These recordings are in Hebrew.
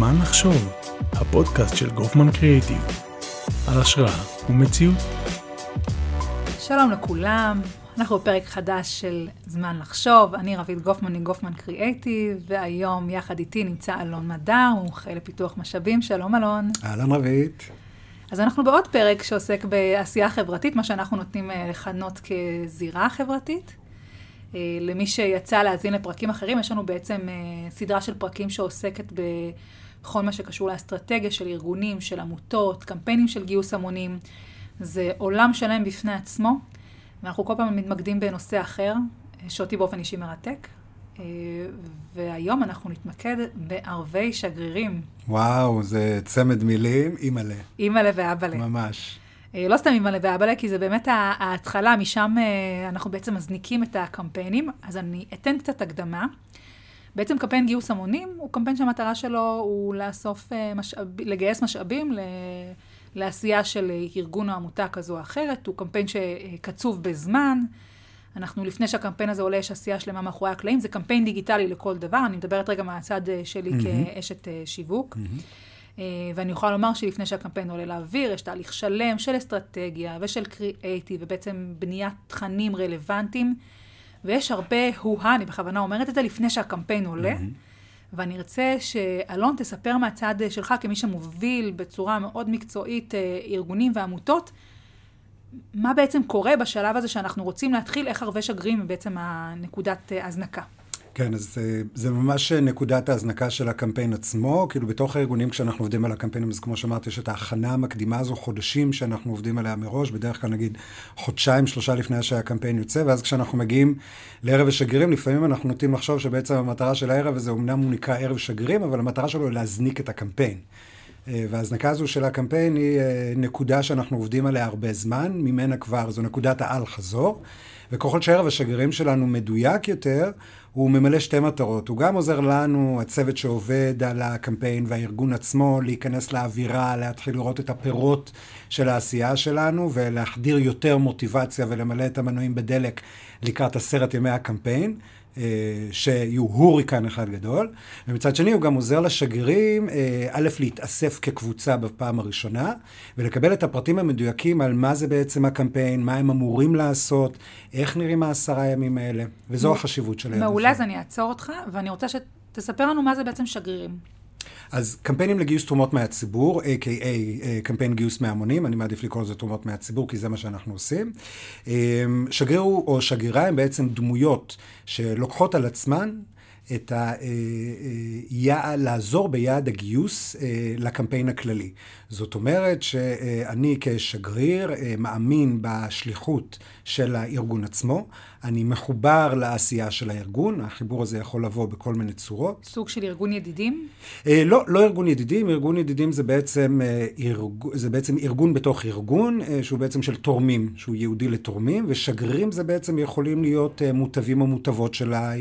זמן לחשוב, הפודקאסט של גופמן קריאיטיב, על השראה ומציאות. שלום לכולם, אנחנו בפרק חדש של זמן לחשוב, אני רבית גופמן מגופמן קריאייטיב, והיום יחד איתי נמצא אלון מדר, מומחה לפיתוח משאבים, שלום אלון. אהלן רבית. אז אנחנו בעוד פרק שעוסק בעשייה חברתית, מה שאנחנו נותנים אה, לכנות כזירה חברתית. אה, למי שיצא להאזין לפרקים אחרים, יש לנו בעצם אה, סדרה של פרקים שעוסקת בכל מה שקשור לאסטרטגיה של ארגונים, של עמותות, קמפיינים של גיוס המונים. זה עולם שלם בפני עצמו, ואנחנו כל פעם מתמקדים בנושא אחר, שאותי באופן אישי מרתק. והיום אנחנו נתמקד בערבי שגרירים. וואו, זה צמד מילים, אימא'לה. אימא'לה ואבא'לה. ממש. לא סתם אימא'לה ואבא'לה, כי זה באמת ההתחלה, משם אנחנו בעצם מזניקים את הקמפיינים. אז אני אתן קצת הקדמה. בעצם קמפיין גיוס המונים הוא קמפיין שהמטרה שלו הוא לאסוף, משאב, לגייס משאבים לעשייה של ארגון או עמותה כזו או אחרת. הוא קמפיין שקצוב בזמן. אנחנו, לפני שהקמפיין הזה עולה, יש עשייה שלמה מאחורי הקלעים. זה קמפיין דיגיטלי לכל דבר. אני מדברת רגע מהצד שלי mm-hmm. כאשת שיווק. Mm-hmm. ואני יכולה לומר שלפני שהקמפיין עולה לאוויר, יש תהליך שלם של אסטרטגיה ושל קריאייטיב, ובעצם בניית תכנים רלוונטיים. ויש הרבה הו-הא, אני בכוונה אומרת את זה, לפני שהקמפיין עולה. Mm-hmm. ואני ארצה שאלון תספר מהצד שלך, כמי שמוביל בצורה מאוד מקצועית ארגונים ועמותות, מה בעצם קורה בשלב הזה שאנחנו רוצים להתחיל, איך ערבי שגרירים הם בעצם הנקודת הזנקה. כן, אז זה ממש נקודת ההזנקה של הקמפיין עצמו. כאילו בתוך הארגונים, כשאנחנו עובדים על הקמפיינים, אז כמו שאמרתי, יש את ההכנה המקדימה הזו, חודשים שאנחנו עובדים עליה מראש, בדרך כלל נגיד חודשיים, שלושה לפני שהקמפיין יוצא, ואז כשאנחנו מגיעים לערב השגרירים, לפעמים אנחנו נוטים לחשוב שבעצם המטרה של הערב הזה, אמנם הוא נקרא ערב שגרירים, אבל המטרה שלו היא להזניק את הקמפיין. וההזנקה הזו של הקמפיין היא נקודה שאנחנו עובדים עליה הרבה זמן, ממנה כבר זו נקודת האל חזור, וככל שערב השגרירים שלנו מדויק יותר, הוא ממלא שתי מטרות. הוא גם עוזר לנו, הצוות שעובד על הקמפיין והארגון עצמו, להיכנס לאווירה, להתחיל לראות את הפירות של העשייה שלנו, ולהחדיר יותר מוטיבציה ולמלא את המנועים בדלק לקראת עשרת ימי הקמפיין. שיהיו הוריקן אחד גדול, ומצד שני הוא גם עוזר לשגרירים, א', להתאסף כקבוצה בפעם הראשונה, ולקבל את הפרטים המדויקים על מה זה בעצם הקמפיין, מה הם אמורים לעשות, איך נראים העשרה ימים האלה, וזו החשיבות שלהם. מעולה, אז אני אעצור אותך, ואני רוצה שתספר לנו מה זה בעצם שגרירים. אז קמפיינים לגיוס תרומות מהציבור, a.k.a. קמפיין גיוס מהמונים, אני מעדיף לקרוא לזה תרומות מהציבור, כי זה מה שאנחנו עושים. שגריר או שגרירה הם בעצם דמויות שלוקחות על עצמן את ה... לעזור ביעד הגיוס לקמפיין הכללי. זאת אומרת שאני כשגריר מאמין בשליחות של הארגון עצמו, אני מחובר לעשייה של הארגון, החיבור הזה יכול לבוא בכל מיני צורות. סוג של ארגון ידידים? לא, לא ארגון ידידים, ארגון ידידים זה בעצם, ארג... זה בעצם ארגון בתוך ארגון, שהוא בעצם של תורמים, שהוא ייעודי לתורמים, ושגרירים זה בעצם יכולים להיות מוטבים או מוטבות של, ה...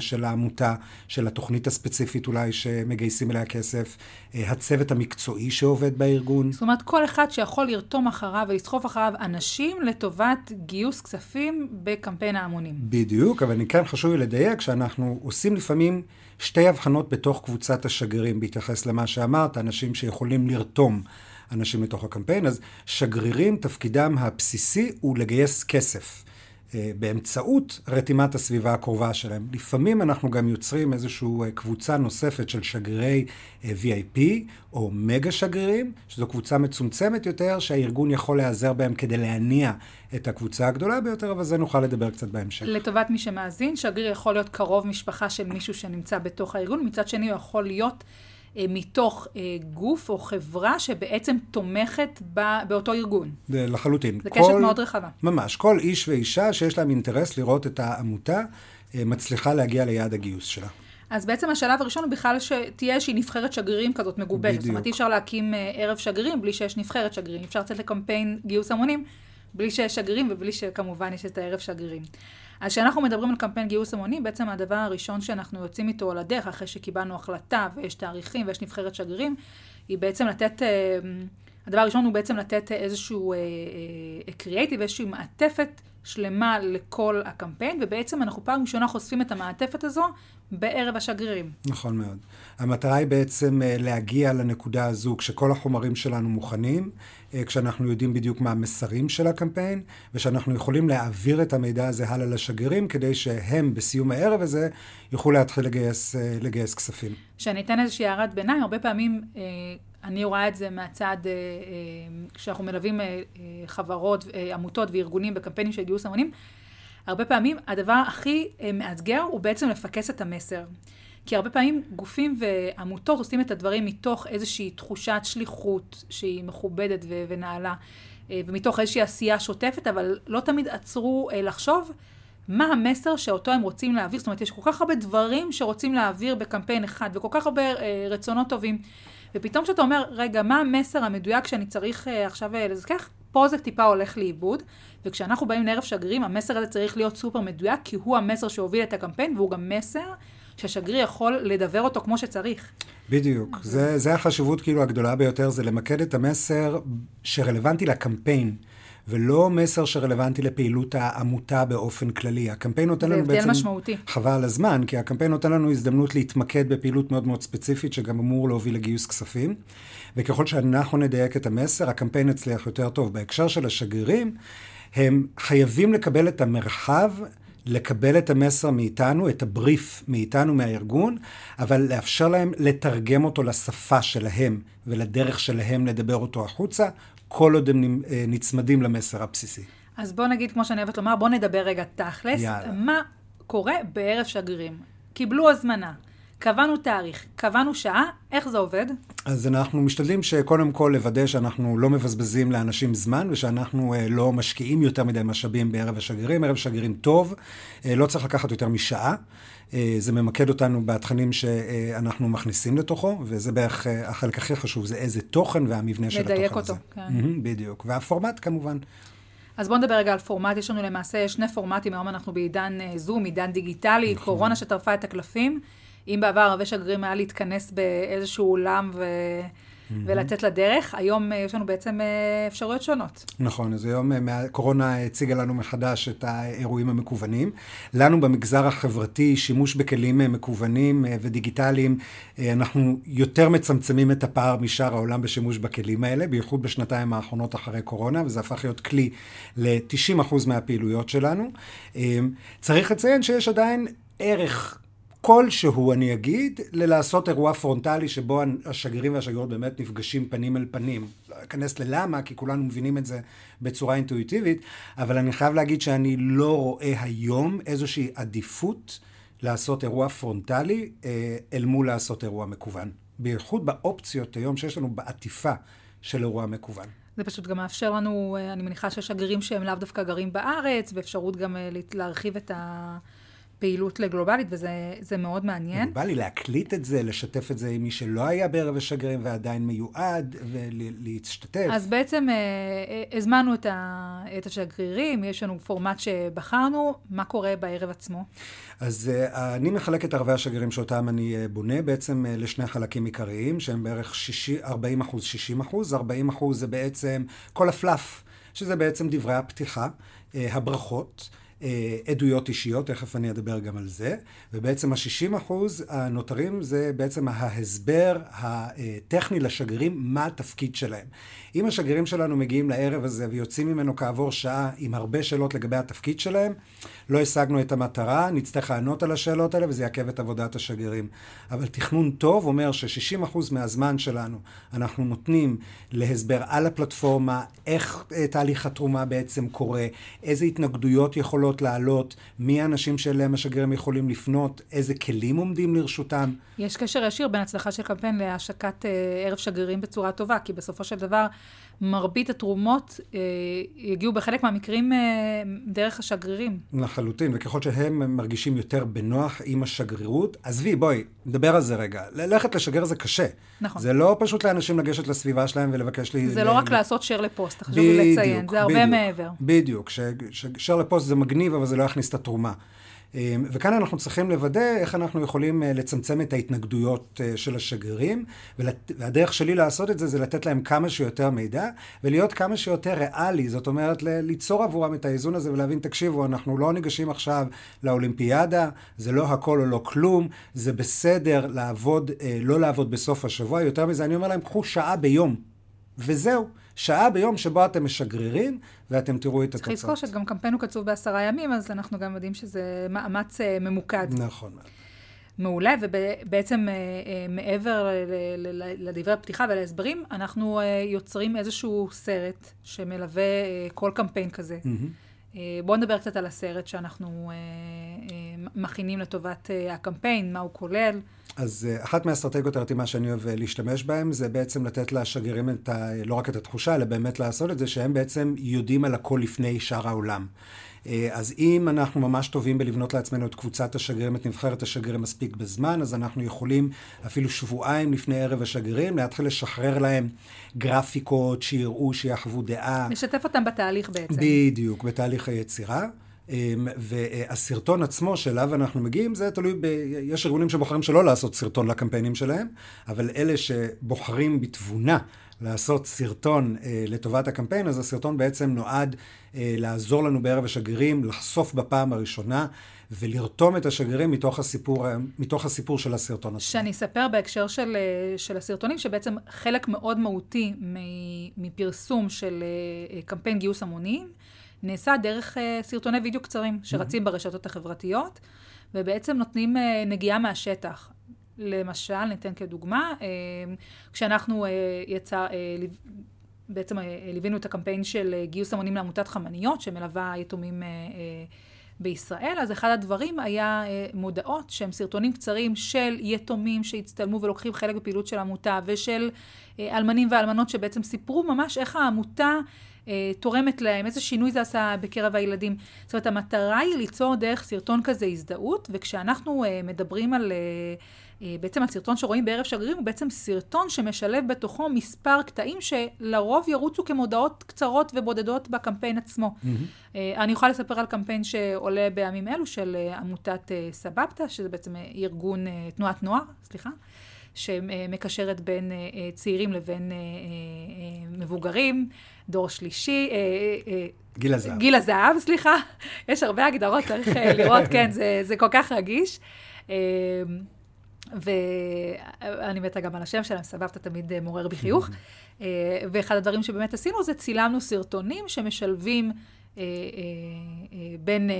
של העמותה, של התוכנית הספציפית אולי שמגייסים אליה כסף, הצוות המקצועי שעובד בארגון. זאת אומרת, כל אחד שיכול לרתום אחריו ולסחוף אחריו אנשים לטובת גיוס כספים בקמפיין ההמונים. בדיוק, אבל אני כן חשוב לי לדייק שאנחנו עושים לפעמים שתי הבחנות בתוך קבוצת השגרירים, בהתייחס למה שאמרת, אנשים שיכולים לרתום אנשים לתוך הקמפיין, אז שגרירים, תפקידם הבסיסי הוא לגייס כסף. באמצעות רתימת הסביבה הקרובה שלהם. לפעמים אנחנו גם יוצרים איזושהי קבוצה נוספת של שגרירי VIP או מגה שגרירים, שזו קבוצה מצומצמת יותר שהארגון יכול להיעזר בהם כדי להניע את הקבוצה הגדולה ביותר, אבל זה נוכל לדבר קצת בהמשך. לטובת מי שמאזין, שגריר יכול להיות קרוב משפחה של מישהו שנמצא בתוך הארגון, מצד שני הוא יכול להיות מתוך גוף או חברה שבעצם תומכת באותו ארגון. לחלוטין. זה קשת מאוד רחבה. ממש. כל איש ואישה שיש להם אינטרס לראות את העמותה מצליחה להגיע ליעד הגיוס שלה. אז בעצם השלב הראשון הוא בכלל שתהיה איזושהי נבחרת שגרירים כזאת מגובשת. בדיוק. זאת אומרת, אי אפשר להקים ערב שגרירים בלי שיש נבחרת שגרירים. אפשר לצאת לקמפיין גיוס המונים בלי שיש שגרירים ובלי שכמובן יש את הערב שגרירים. אז כשאנחנו מדברים על קמפיין גיוס המונים, בעצם הדבר הראשון שאנחנו יוצאים איתו על הדרך, אחרי שקיבלנו החלטה ויש תאריכים ויש נבחרת שגרירים, היא בעצם לתת, הדבר הראשון הוא בעצם לתת איזשהו קריאייטיב, איזושהי מעטפת שלמה לכל הקמפיין, ובעצם אנחנו פעם ראשונה חושפים את המעטפת הזו בערב השגרירים. נכון מאוד. המטרה היא בעצם אה, להגיע לנקודה הזו כשכל החומרים שלנו מוכנים, אה, כשאנחנו יודעים בדיוק מה המסרים של הקמפיין, ושאנחנו יכולים להעביר את המידע הזה הלאה לשגרירים, כדי שהם בסיום הערב הזה יוכלו להתחיל לגייס, אה, לגייס כספים. שאני אתן איזושהי הערת ביניים, הרבה פעמים אני רואה את זה מהצד, כשאנחנו מלווים חברות, עמותות וארגונים בקמפיינים של גיוס המונים, הרבה פעמים הדבר הכי מאתגר הוא בעצם לפקס את המסר. כי הרבה פעמים גופים ועמותות עושים את הדברים מתוך איזושהי תחושת שליחות שהיא מכובדת ונעלה, אה, ומתוך איזושהי עשייה שוטפת, אבל לא תמיד עצרו אה, לחשוב מה המסר שאותו הם רוצים להעביר. זאת אומרת, יש כל כך הרבה דברים שרוצים להעביר בקמפיין אחד, וכל כך הרבה אה, רצונות טובים. ופתאום כשאתה אומר, רגע, מה המסר המדויק שאני צריך עכשיו לזכח? פה זה טיפה הולך לאיבוד, וכשאנחנו באים לערב שגרירים, המסר הזה צריך להיות סופר מדויק, כי הוא המסר שהוביל את הקמפיין, והוא גם מסר שהשגריר יכול לדבר אותו כמו שצריך. בדיוק. זה, זה החשיבות כאילו הגדולה ביותר, זה למקד את המסר שרלוונטי לקמפיין. ולא מסר שרלוונטי לפעילות העמותה באופן כללי. הקמפיין נותן לנו בעצם... זה הבדל משמעותי. חבל הזמן, כי הקמפיין נותן לנו הזדמנות להתמקד בפעילות מאוד מאוד ספציפית, שגם אמור להוביל לגיוס כספים. וככל שאנחנו נדייק את המסר, הקמפיין יצליח יותר טוב. בהקשר של השגרירים, הם חייבים לקבל את המרחב לקבל את המסר מאיתנו, את הבריף מאיתנו, מהארגון, אבל לאפשר להם לתרגם אותו לשפה שלהם ולדרך שלהם לדבר אותו החוצה, כל עוד הם אה, נצמדים למסר הבסיסי. אז בוא נגיד, כמו שאני אוהבת לומר, בוא נדבר רגע תכלס. יאללה. מה קורה בערב שגרירים? קיבלו הזמנה, קבענו תאריך, קבענו שעה, איך זה עובד? אז אנחנו משתדלים שקודם כל לוודא שאנחנו לא מבזבזים לאנשים זמן ושאנחנו uh, לא משקיעים יותר מדי משאבים בערב השגרירים. ערב שגרירים טוב, uh, לא צריך לקחת יותר משעה. Uh, זה ממקד אותנו בתכנים שאנחנו מכניסים לתוכו, וזה בערך uh, החלק הכי חשוב, זה איזה תוכן והמבנה של התוכן הזה. לדייק אותו, כן. Mm-hmm, בדיוק. והפורמט כמובן. אז בואו נדבר רגע על פורמט. יש לנו למעשה שני פורמטים, היום אנחנו בעידן זום, עידן דיגיטלי, נכון. קורונה שטרפה את הקלפים. אם בעבר הרבה שגרירים היה להתכנס באיזשהו אולם ו... Mm-hmm. ולצאת לדרך. היום אה, יש לנו בעצם אה, אפשרויות שונות. נכון, אז היום אה, קורונה הציגה לנו מחדש את האירועים המקוונים. לנו במגזר החברתי, שימוש בכלים מקוונים ודיגיטליים, אנחנו יותר מצמצמים את הפער משאר העולם בשימוש בכלים האלה, בייחוד בשנתיים האחרונות אחרי קורונה, וזה הפך להיות כלי ל-90% מהפעילויות שלנו. צריך לציין שיש עדיין ערך כלשהו, אני אגיד, ללעשות אירוע פרונטלי שבו השגרירים והשגרירות באמת נפגשים פנים אל פנים. לא אכנס ללמה, כי כולנו מבינים את זה בצורה אינטואיטיבית, אבל אני חייב להגיד שאני לא רואה היום איזושהי עדיפות לעשות אירוע פרונטלי אה, אל מול לעשות אירוע מקוון. בייחוד באופציות היום שיש לנו בעטיפה של אירוע מקוון. זה פשוט גם מאפשר לנו, אה, אני מניחה שיש שגרירים שהם לאו דווקא גרים בארץ, ואפשרות גם אה, להרחיב את ה... פעילות לגלובלית, וזה מאוד מעניין. בא לי להקליט את זה, לשתף את זה עם מי שלא היה בערב השגרירים ועדיין מיועד, ולהשתתף. אז בעצם אה, אה, הזמנו את, ה, את השגרירים, יש לנו פורמט שבחרנו, מה קורה בערב עצמו? אז אה, אני מחלק את ערבי השגרירים שאותם אני אה, בונה בעצם אה, לשני חלקים עיקריים, שהם בערך 60, 40 אחוז, 60 אחוז. 40 אחוז זה בעצם כל הפלאף, שזה בעצם דברי הפתיחה, הברכות. אה, עדויות אישיות, תכף אני אדבר גם על זה, ובעצם ה-60 אחוז הנותרים זה בעצם ההסבר הטכני לשגרירים, מה התפקיד שלהם. אם השגרירים שלנו מגיעים לערב הזה ויוצאים ממנו כעבור שעה עם הרבה שאלות לגבי התפקיד שלהם, לא השגנו את המטרה, נצטרך לענות על השאלות האלה וזה יעכב את עבודת השגרירים. אבל תכנון טוב אומר ש-60% מהזמן שלנו אנחנו נותנים להסבר על הפלטפורמה, איך אה, תהליך התרומה בעצם קורה, איזה התנגדויות יכולות לעלות, מי האנשים שאליהם השגרירים יכולים לפנות, איזה כלים עומדים לרשותם. יש קשר ישיר בין הצלחה של קמפיין להשקת אה, ערב שגרירים בצורה טובה, כי בסופו של דבר מרבית התרומות אה, יגיעו בחלק מהמקרים אה, דרך השגרירים. לחלוטין, וככל שהם מרגישים יותר בנוח עם השגרירות, עזבי, בואי, נדבר על זה רגע. ללכת לשגר זה קשה. נכון. זה לא פשוט לאנשים לגשת לסביבה שלהם ולבקש לי... זה ל... לא רק. לעשות share לפוסט, חשוב לציין, זה הרבה בדיוק, מעבר. בדיוק, share לפוסט זה מגניב, אבל זה לא יכניס את התרומה. אמ, וכאן אנחנו צריכים לוודא איך אנחנו יכולים אה, לצמצם את ההתנגדויות אה, של השגרירים, והדרך שלי לעשות את זה זה לתת להם כמה שיותר מידע, ולהיות כמה שיותר ריאלי, זאת אומרת ליצור עבורם את האיזון הזה ולהבין, תקשיבו, אנחנו לא ניגשים עכשיו לאולימפיאדה, זה לא הכל או לא כלום, זה בסדר לעבוד, אה, לא לעבוד בסוף השבוע, יותר מזה אני אומר להם, קחו שעה ביום, וזהו. שעה ביום שבו אתם משגרירים, ואתם תראו את התוצאות. צריך לזכור שגם קמפיין הוא קצוב בעשרה ימים, אז אנחנו גם יודעים שזה מאמץ אה, ממוקד. נכון. מעולה, ובעצם אה, אה, מעבר לדברי הפתיחה ולהסברים, אנחנו יוצרים איזשהו סרט שמלווה כל קמפיין כזה. בואו נדבר קצת על הסרט שאנחנו מכינים לטובת הקמפיין, מה הוא כולל. אז אה, אחת מהאסטרטגיות הרתימה שאני אוהב אה, להשתמש בהן, זה בעצם לתת לשגרירים את ה, לא רק את התחושה, אלא באמת לעשות את זה, שהם בעצם יודעים על הכל לפני שאר העולם. אה, אז אם אנחנו ממש טובים בלבנות לעצמנו את קבוצת השגרירים, את נבחרת השגרירים מספיק בזמן, אז אנחנו יכולים אפילו שבועיים לפני ערב השגרירים להתחיל לשחרר להם גרפיקות שיראו, שיחוו דעה. לשתף אותם בתהליך בעצם. בדיוק, בתהליך היצירה. אמ, והסרטון עצמו שאליו אנחנו מגיעים, זה תלוי ב... יש ארגונים שבוחרים שלא לעשות סרטון לקמפיינים שלהם, אבל אלה שבוחרים בתבונה לעשות סרטון אה, לטובת הקמפיין, אז הסרטון בעצם נועד אה, לעזור לנו בערב השגרירים לחשוף בפעם הראשונה ולרתום את השגרירים מתוך הסיפור, מתוך הסיפור של הסרטון עצמו. שאני אספר בהקשר של, אה, של הסרטונים, שבעצם חלק מאוד מהותי מפרסום של אה, קמפיין גיוס המונים, נעשה דרך uh, סרטוני וידאו קצרים שרצים mm-hmm. ברשתות החברתיות, ובעצם נותנים uh, נגיעה מהשטח. למשל, ניתן כדוגמה, uh, כשאנחנו uh, יצא, uh, בעצם uh, ליווינו את הקמפיין של uh, גיוס המונים לעמותת חמניות, שמלווה יתומים uh, uh, בישראל, אז אחד הדברים היה מודעות שהם סרטונים קצרים של יתומים שהצטלמו ולוקחים חלק בפעילות של עמותה, ושל אלמנים ואלמנות שבעצם סיפרו ממש איך העמותה תורמת להם, איזה שינוי זה עשה בקרב הילדים. זאת אומרת, המטרה היא ליצור דרך סרטון כזה הזדהות, וכשאנחנו אה, מדברים על... אה, בעצם הסרטון שרואים בערב שגרירים הוא בעצם סרטון שמשלב בתוכו מספר קטעים שלרוב ירוצו כמודעות קצרות ובודדות בקמפיין עצמו. Mm-hmm. אני יכולה לספר על קמפיין שעולה בימים אלו של עמותת סבבתא, שזה בעצם ארגון, תנועת נוער, סליחה. שמקשרת בין צעירים לבין מבוגרים, דור שלישי. גיל הזהב. גיל הזהב, סליחה. יש הרבה הגדרות, צריך לראות, כן, זה, זה כל כך רגיש. ואני מתה גם על השם שלהם, סבבת תמיד מעורר בחיוך. ואחד הדברים שבאמת עשינו זה צילמנו סרטונים שמשלבים אה, אה, אה, בין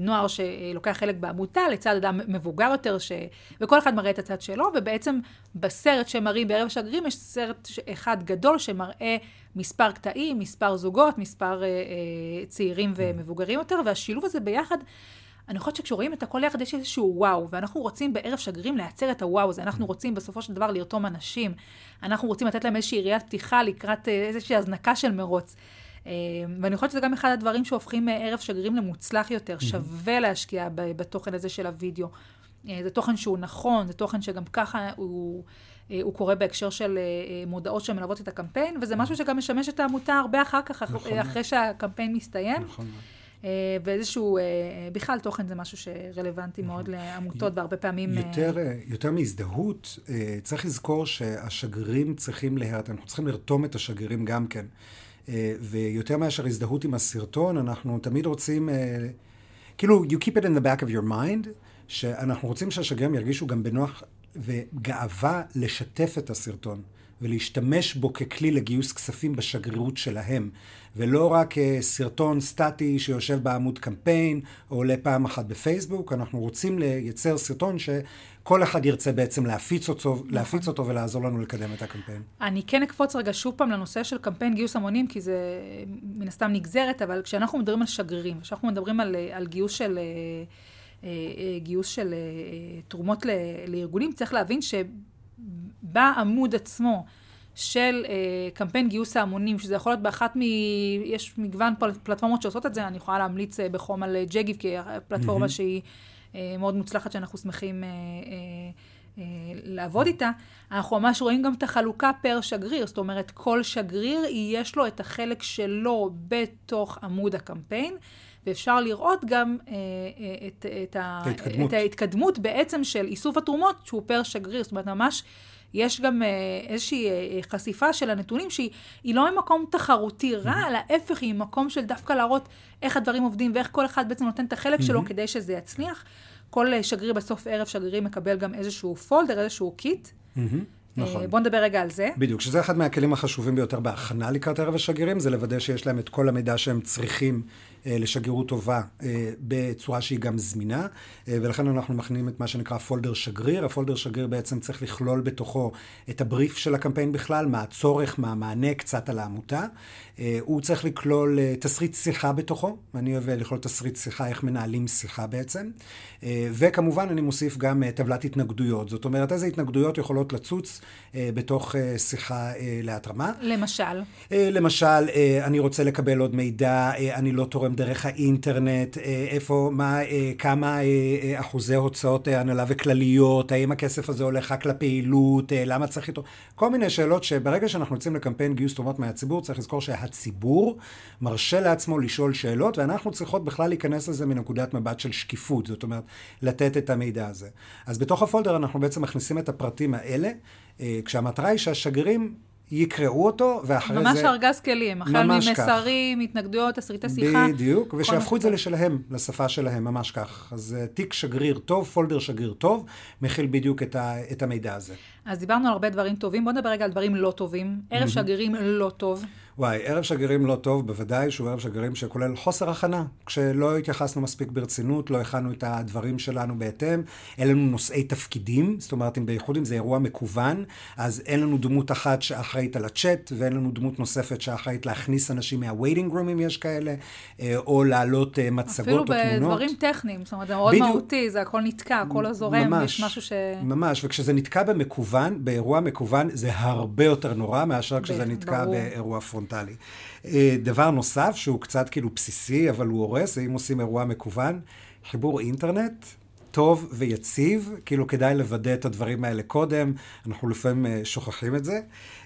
נוער שלוקח חלק בעמותה לצד אדם מבוגר יותר, ש... וכל אחד מראה את הצד שלו, ובעצם בסרט שמראים בערב השגרירים יש סרט אחד גדול שמראה מספר קטעים, מספר זוגות, מספר צעירים ומבוגרים יותר, והשילוב הזה ביחד אני חושבת שכשרואים את הכל יחד יש איזשהו וואו, ואנחנו רוצים בערב שגרירים לייצר את הוואו הזה, אנחנו רוצים בסופו של דבר לרתום אנשים, אנחנו רוצים לתת להם איזושהי ראיית פתיחה לקראת איזושהי הזנקה של מרוץ. אה, ואני חושבת שזה גם אחד הדברים שהופכים אה, ערב שגרירים למוצלח יותר. שווה להשקיע בתוכן הזה של הוידאו. אה, זה תוכן שהוא נכון, זה תוכן שגם ככה הוא, הוא קורה בהקשר של מודעות שמלוות את הקמפיין, וזה משהו שגם משמש את העמותה הרבה אחר כך, נכון. אחרי שהקמפיין מסתיים. נכון. ואיזשהו, בכלל תוכן זה משהו שרלוונטי נכון. מאוד לעמותות, והרבה פעמים... יותר, יותר מהזדהות, צריך לזכור שהשגרירים צריכים להירתם, אנחנו צריכים לרתום את השגרירים גם כן. אה, ויותר מאשר הזדהות עם הסרטון, אנחנו תמיד רוצים, אה, כאילו, you keep it in the back of your mind, שאנחנו רוצים שהשגרירים ירגישו גם בנוח וגאווה לשתף את הסרטון. ולהשתמש בו ככלי לגיוס כספים בשגרירות שלהם, ולא רק סרטון סטטי שיושב בעמוד קמפיין, או עולה פעם אחת בפייסבוק, אנחנו רוצים לייצר סרטון ש... כל אחד ירצה בעצם להפיץ אותו, נכון. להפיץ אותו ולעזור לנו לקדם את הקמפיין. אני כן אקפוץ רגע שוב פעם לנושא של קמפיין גיוס המונים, כי זה מן הסתם נגזרת, אבל כשאנחנו מדברים על שגרירים, כשאנחנו מדברים על, על גיוס של... אה, אה, גיוס של אה, תרומות לארגונים, צריך להבין שבעמוד עצמו של קמפיין גיוס ההמונים, שזה יכול להיות באחת מ... יש מגוון פלטפורמות שעושות את זה, אני יכולה להמליץ בחום על ג'גיב, כי פלטפורמה mm-hmm. שהיא אה, מאוד מוצלחת שאנחנו שמחים אה, אה, לעבוד איתה, אנחנו ממש רואים גם את החלוקה פר שגריר, זאת אומרת, כל שגריר יש לו את החלק שלו בתוך עמוד הקמפיין, ואפשר לראות גם אה, אה, את, את, ההתקדמות. את ההתקדמות בעצם של איסוף התרומות שהוא פר שגריר. זאת אומרת, ממש יש גם אה, איזושהי אה, חשיפה של הנתונים שהיא היא לא ממקום תחרותי רע, אלא ההפך, היא ממקום של דווקא להראות איך הדברים עובדים ואיך כל אחד בעצם נותן את החלק שלו כדי שזה יצליח. כל אה, שגריר בסוף ערב שגרירי מקבל גם איזשהו פולדר, איזשהו קיט. נכון. אה, בואו נדבר רגע על זה. בדיוק, שזה אחד מהכלים החשובים ביותר בהכנה לקראת ערב השגרירים, זה לוודא שיש להם את כל המידע שהם צריכים אה, לשגרירות טובה אה, בצורה שהיא גם זמינה, אה, ולכן אנחנו מכנינים את מה שנקרא פולדר שגריר. הפולדר שגריר בעצם צריך לכלול בתוכו את הבריף של הקמפיין בכלל, מה הצורך, מה המענה, קצת על העמותה. אה, הוא צריך לכלול אה, תסריט שיחה בתוכו, אני אוהב אה, לכלול תסריט שיחה, איך מנהלים שיחה בעצם. אה, וכמובן אני מוסיף גם אה, טבלת התנגדויות, זאת אומרת איזה התנגדויות יכולות לצוץ אה, בתוך אה, שיחה אה, להתרמה. למשל, אה, למשל, אה, אני רוצה לקבל עוד מידע, אה, אני לא תורם דרך האינטרנט, אה, איפה, מה, אה, כמה אה, אחוזי הוצאות הנהלה וכלליות, האם הכסף הזה הולך רק לפעילות, למה צריך איתו, כל מיני שאלות שברגע שאנחנו יוצאים לקמפיין גיוס תרומות מהציבור, צריך לזכור שהציבור מרשה לעצמו לשאול שאלות, ואנחנו צריכות בכלל להיכנס לזה מנקודת מבט של שקיפות, זאת אומרת, לתת את המידע הזה. אז בתוך הפולדר אנחנו בעצם מכניסים את הפרטים האלה, כשהמטרה היא שהשגרירים יקראו אותו, ואחרי ממש זה... ארגז כלים, החל ממש כך. ממסרים, התנגדויות, תסריטי שיחה. בדיוק, כל ושיהפכו את זה לשלהם, לשפה שלהם, ממש כך. אז אה, תיק שגריר טוב, פולדר שגריר טוב, מכיל בדיוק את, ה, את המידע הזה. אז דיברנו על הרבה דברים טובים, בואו נדבר רגע על דברים לא טובים. ערב שגרירים לא טוב. וואי, ערב שגרירים לא טוב, בוודאי שהוא ערב שגרירים שכולל חוסר הכנה. כשלא התייחסנו מספיק ברצינות, לא הכנו את הדברים שלנו בהתאם, אין לנו נושאי תפקידים, זאת אומרת, אם בייחוד אם זה אירוע מקוון, אז אין לנו דמות אחת שאחראית על הצ'אט, ואין לנו דמות נוספת שאחראית להכניס אנשים מה-waiting room אם יש כאלה, אה, או להעלות אה, מצגות או תמונות. אפילו בדברים טכניים, זאת אומרת, זה מאוד בדיוק. מהותי, זה הכל נתקע, הכל לא זורם, ממש, יש משהו ש... ממש, וכשזה נתקע במקוון, באירוע מקוון, זה הרבה יותר נורא מאשר כשזה נתקע. באירוע פרונטלי. אה, דבר נוסף, שהוא קצת כאילו בסיסי, אבל הוא הורס, זה אם עושים אירוע מקוון, חיבור אינטרנט. טוב ויציב, כאילו כדאי לוודא את הדברים האלה קודם, אנחנו לפעמים אה, שוכחים את זה.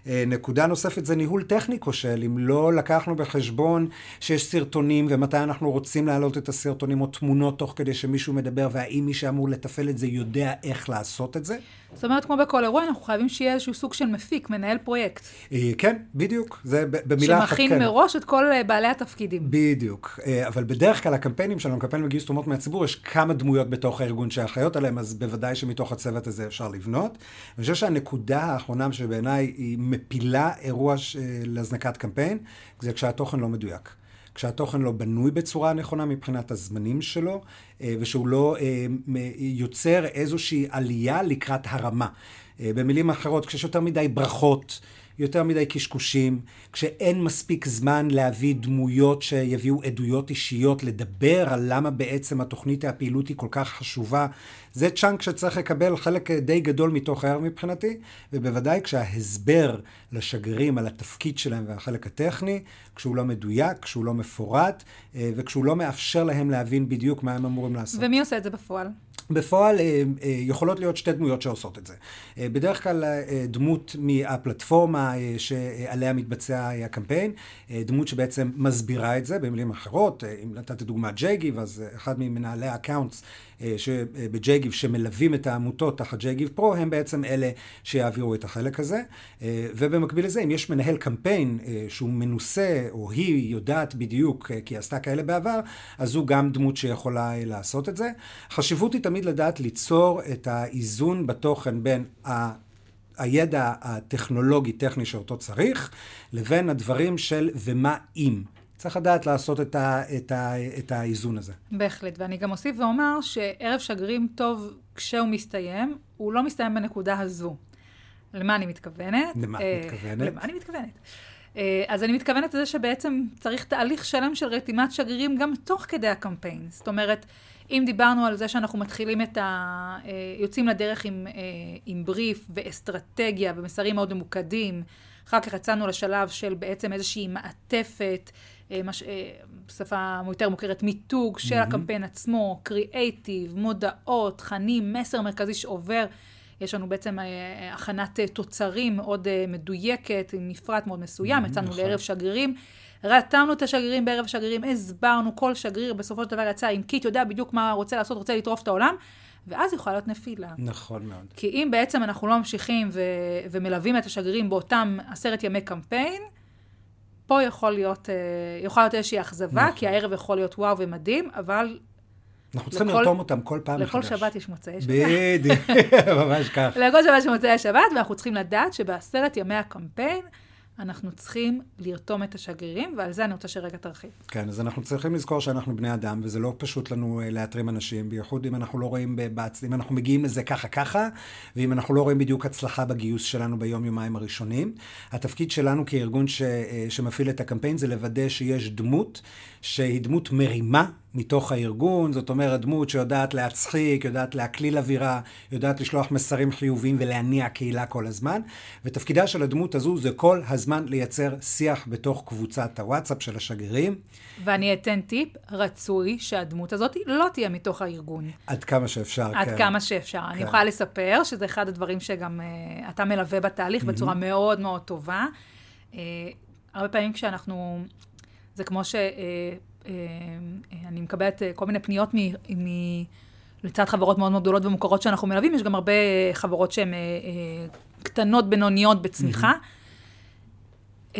אה, נקודה נוספת זה ניהול טכני כושל, אם לא לקחנו בחשבון שיש סרטונים ומתי אנחנו רוצים להעלות את הסרטונים או תמונות תוך כדי שמישהו מדבר, והאם מי שאמור לתפעל את זה יודע איך לעשות את זה. זאת אומרת, כמו בכל אירוע, אנחנו חייבים שיהיה איזשהו סוג של מפיק, מנהל פרויקט. אה, כן, בדיוק, זה במילה אחת כן. שמכין מראש את כל אה, בעלי התפקידים. בדיוק, אבל בדרך כלל הקמפיינים שלנו, קמפיין לגיוס תרומות מהציבור, יש כמה דמויות בתוך הארגון שאחראיות עליהם, אז בוודאי שמתוך הצוות הזה אפשר לבנות. אני חושב שהנקודה האחרונה שבעיניי היא מפילה אירוע להזנקת קמפיין, זה כשהתוכן לא מדויק. כשהתוכן לא בנוי בצורה נכונה מבחינת הזמנים שלו, אה, ושהוא לא אה, יוצר איזושהי עלייה לקראת הרמה. אה, במילים אחרות, כשיש יותר מדי ברכות, יותר מדי קשקושים, כשאין מספיק זמן להביא דמויות שיביאו עדויות אישיות, לדבר על למה בעצם התוכנית הפעילות היא כל כך חשובה, זה צ'אנק שצריך לקבל חלק די גדול מתוך הערב מבחינתי, ובוודאי כשההסבר לשגרירים על התפקיד שלהם והחלק הטכני, כשהוא לא מדויק, כשהוא לא מפורט, אה, וכשהוא לא מאפשר להם להבין בדיוק מה הם אמורים לעשות. ומי עושה את זה בפועל? בפועל אה, אה, יכולות להיות שתי דמויות שעושות את זה. בדרך כלל דמות מהפלטפורמה שעליה מתבצע הקמפיין, דמות שבעצם מסבירה את זה במילים אחרות. אם נתתי דוגמא JGive, אז אחד ממנהלי ה accounts ב JGive שמלווים את העמותות תחת JGive Pro, הם בעצם אלה שיעבירו את החלק הזה. אה, ובמקביל לזה, אם יש מנהל קמפיין אה, שהוא מנוסה, או היא יודעת בדיוק, אה, כי עשתה כאלה בעבר, אז זו גם דמות שיכולה אה, לעשות את זה. החשיבות היא תמיד לדעת ליצור את האיזון בתוכן בין ה... הידע הטכנולוגי-טכני שאותו צריך, לבין הדברים של ומה אם. צריך לדעת לעשות את, ה, את, ה, את האיזון הזה. בהחלט, ואני גם אוסיף ואומר שערב שגרירים טוב כשהוא מסתיים, הוא לא מסתיים בנקודה הזו. למה אני מתכוונת? למה את אה, מתכוונת? למה אני מתכוונת? אה, אז אני מתכוונת לזה שבעצם צריך תהליך שלם של רתימת שגרירים גם תוך כדי הקמפיין. זאת אומרת, אם דיברנו על זה שאנחנו מתחילים את ה... אה, יוצאים לדרך עם, עם בריף ואסטרטגיה ומסרים מאוד ממוקדים, אחר כך יצאנו לשלב של בעצם איזושהי מעטפת, מש... אה, שפה יותר מוכרת, מיתוג של הקמפיין עצמו, קריאייטיב, מודעות, תכנים, מסר מרכזי שעובר. יש לנו בעצם אה, הכנת אה, תוצרים מאוד אה, מדויקת, עם מפרט מאוד מסוים, יצאנו נכון. לערב שגרירים. רתמנו את השגרירים בערב שגרירים, הסברנו, כל שגריר בסופו של דבר יצא עם קיט, יודע בדיוק מה רוצה לעשות, רוצה לטרוף את העולם, ואז יכולה להיות נפילה. נכון מאוד. כי אם בעצם אנחנו לא ממשיכים ו- ומלווים את השגרירים באותם עשרת ימי קמפיין, פה יכול להיות, אה, יכולה להיות איזושהי אכזבה, נכון. כי הערב יכול להיות וואו ומדהים, אבל אנחנו צריכים לכל- לרתום אותם כל פעם לכל מחדש. שבת יש מוצאי שבת. בדיוק, ממש כך. לכל שבת יש מוצאי שבת, ואנחנו צריכים לדעת שבעשרת ימי הקמפיין, אנחנו צריכים לרתום את השגרירים, ועל זה אני רוצה שרגע תרחיב. כן, אז אנחנו צריכים לזכור שאנחנו בני אדם, וזה לא פשוט לנו אה, לאתרים אנשים, בייחוד אם אנחנו לא רואים, בהצ... אם אנחנו מגיעים לזה ככה ככה, ואם אנחנו לא רואים בדיוק הצלחה בגיוס שלנו ביום-יומיים הראשונים. התפקיד שלנו כארגון ש... אה, שמפעיל את הקמפיין זה לוודא שיש דמות, שהיא דמות מרימה מתוך הארגון, זאת אומרת דמות שיודעת להצחיק, יודעת להקליל אווירה, יודעת לשלוח מסרים חיוביים ולהניע קהילה כל הזמן, ותפקידה של הדמות הזו זה כל הזמן לייצר שיח בתוך קבוצת הוואטסאפ של השגרירים, ואני אתן טיפ, רצוי שהדמות הזאת לא תהיה מתוך הארגון. עד כמה שאפשר. עד כן. כמה שאפשר. אני כן. יכולה לספר שזה אחד הדברים שגם uh, אתה מלווה בתהליך בצורה מאוד מאוד טובה. Uh, הרבה פעמים כשאנחנו, זה כמו ש... Uh, אני מקבלת uh, כל מיני פניות מ... מ לצד חברות מאוד מאוד גדולות ומוכרות שאנחנו מלווים, יש גם הרבה חברות שהן קטנות, בינוניות בצמיחה. Uh,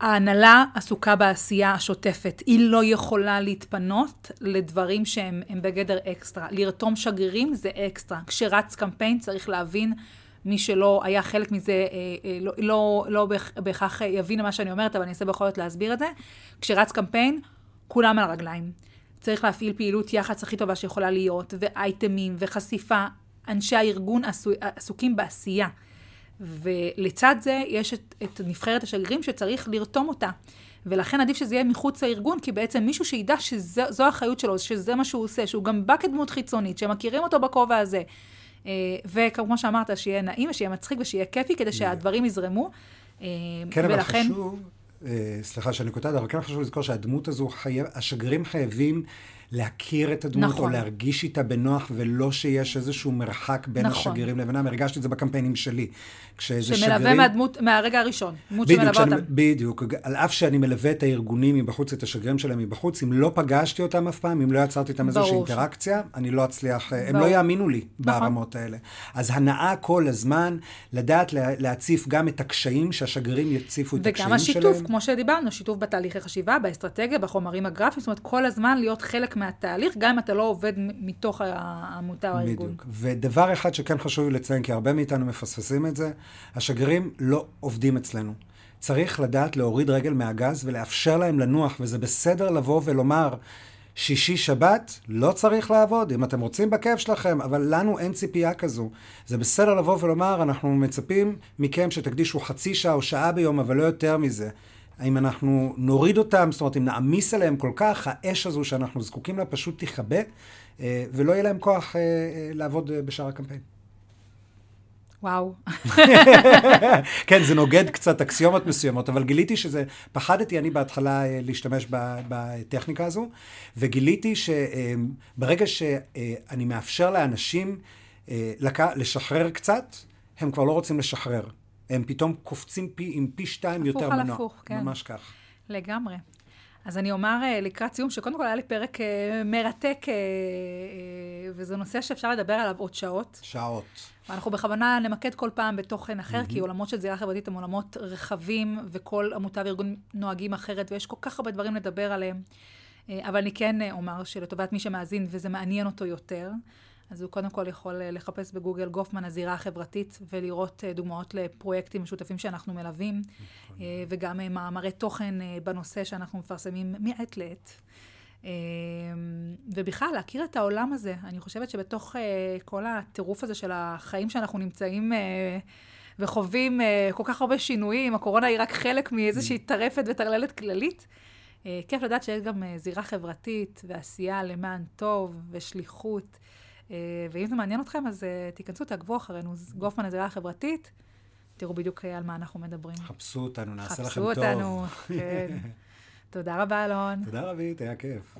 ההנהלה עסוקה בעשייה השוטפת. היא לא יכולה להתפנות לדברים שהם הם בגדר אקסטרה. לרתום שגרירים זה אקסטרה. כשרץ קמפיין צריך להבין, מי שלא היה חלק מזה, אה, אה, לא, לא, לא בהכ- בהכרח יבין מה שאני אומרת, אבל אני אנסה בכל זאת להסביר את זה. כשרץ קמפיין, כולם על הרגליים. צריך להפעיל פעילות יח"צ הכי טובה שיכולה להיות, ואייטמים, וחשיפה. אנשי הארגון עשו, עסוקים בעשייה. ולצד זה יש את, את נבחרת השגרירים שצריך לרתום אותה. ולכן עדיף שזה יהיה מחוץ לארגון, כי בעצם מישהו שידע שזו האחריות שלו, שזה מה שהוא עושה, שהוא גם בא כדמות חיצונית, שמכירים אותו בכובע הזה. אה, וכמו שאמרת, שיהיה נעים ושיהיה מצחיק ושיהיה כיפי, כדי שהדברים יזרמו. אה, כן, אבל ולכן- חשוב, אה, סליחה שאני קוטעת, אבל כן חשוב לזכור שהדמות הזו, חייב, השגרירים חייבים להכיר את הדמות, נכון. או להרגיש איתה בנוח, ולא שיש איזשהו מרחק בין נכון. השגרירים לבינם. הרגשתי את זה בקמפיינים שלי. כשאיזה שמלווה שגריר- מהדמות, מהרגע הראשון. דמות בדיוק, שמלווה שאני, אותם. בדיוק. על אף שאני מלווה את הארגונים מבחוץ, את השגרירים שלהם מבחוץ, אם לא פגשתי אותם אף פעם, אם לא יצרתי איתם איזושהי. אינטראקציה, אני לא אצליח, הם ברור. לא יאמינו לי נכון. ברמות האלה. אז הנאה כל הזמן, לדעת לה, להציף גם את הקשיים, שהשגרירים יציפו את הקשיים וגם שלהם. השיתוף, כמו שדיברנו, שיתוף בתהליכי חשיבה, באסטרטגיה, בחומרים הגרפיים, זאת אומרת, כל הזמן להיות חלק מהתהליך, גם אם אתה לא עובד מתוך העמותה או הארגון. בדיוק. ודבר אחד שכן חשוב לי לציין, כי הרבה מאיתנו מפספסים את זה, השגרירים לא עובדים אצלנו. צריך לדעת להוריד רגל מהגז ולאפשר להם לנוח, וזה בסדר לבוא ולומר, שישי שבת, לא צריך לעבוד, אם אתם רוצים בכיף שלכם, אבל לנו אין ציפייה כזו. זה בסדר לבוא ולומר, אנחנו מצפים מכם שתקדישו חצי שעה או שעה ביום, אבל לא יותר מזה. אם אנחנו נוריד אותם, זאת אומרת, אם נעמיס עליהם כל כך, האש הזו שאנחנו זקוקים לה פשוט תכבה, אה, ולא יהיה להם כוח אה, אה, לעבוד בשאר הקמפיין. וואו. כן, זה נוגד קצת אקסיומות מסוימות, אבל גיליתי שזה, פחדתי אני בהתחלה להשתמש בטכניקה הזו, וגיליתי שברגע שאני מאפשר לאנשים לשחרר קצת, הם כבר לא רוצים לשחרר. הם פתאום קופצים פי, עם פי שתיים הפוך יותר על מנוע. הפוך, כן. ממש כך. לגמרי. אז אני אומר אה, לקראת סיום, שקודם כל היה לי פרק אה, מרתק, אה, וזה נושא שאפשר לדבר עליו עוד שעות. שעות. ואנחנו בכוונה נמקד כל פעם בתוכן אחר, כי עולמות של זירה חברתית הם עולמות רחבים, וכל עמותה וארגון נוהגים אחרת, ויש כל כך הרבה דברים לדבר עליהם. אבל אני כן אומר שלטובת מי שמאזין וזה מעניין אותו יותר, אז הוא קודם כל יכול אה, לחפש בגוגל גופמן הזירה החברתית, ולראות אה, דוגמאות לפרויקטים משותפים שאנחנו מלווים, אה, וגם מאמרי תוכן בנושא שאנחנו מפרסמים מעת לעת. אה, ובכלל, להכיר את העולם הזה. אני חושבת שבתוך כל הטירוף הזה של החיים שאנחנו נמצאים וחווים כל כך הרבה שינויים, הקורונה היא רק חלק מאיזושהי טרפת וטרללת כללית. כיף לדעת שיש גם זירה חברתית ועשייה למען טוב ושליחות. אה, ואם זה מעניין אתכם, אז אה, תיכנסו, תעקבו אחרינו. גופמן הזירה החברתית, תראו בדיוק אה, על מה אנחנו מדברים. חפשו אותנו, נעשה לכם חפשו טוב. אותנו, כן. תודה רבה, אלון. תודה רבית, היה כיף.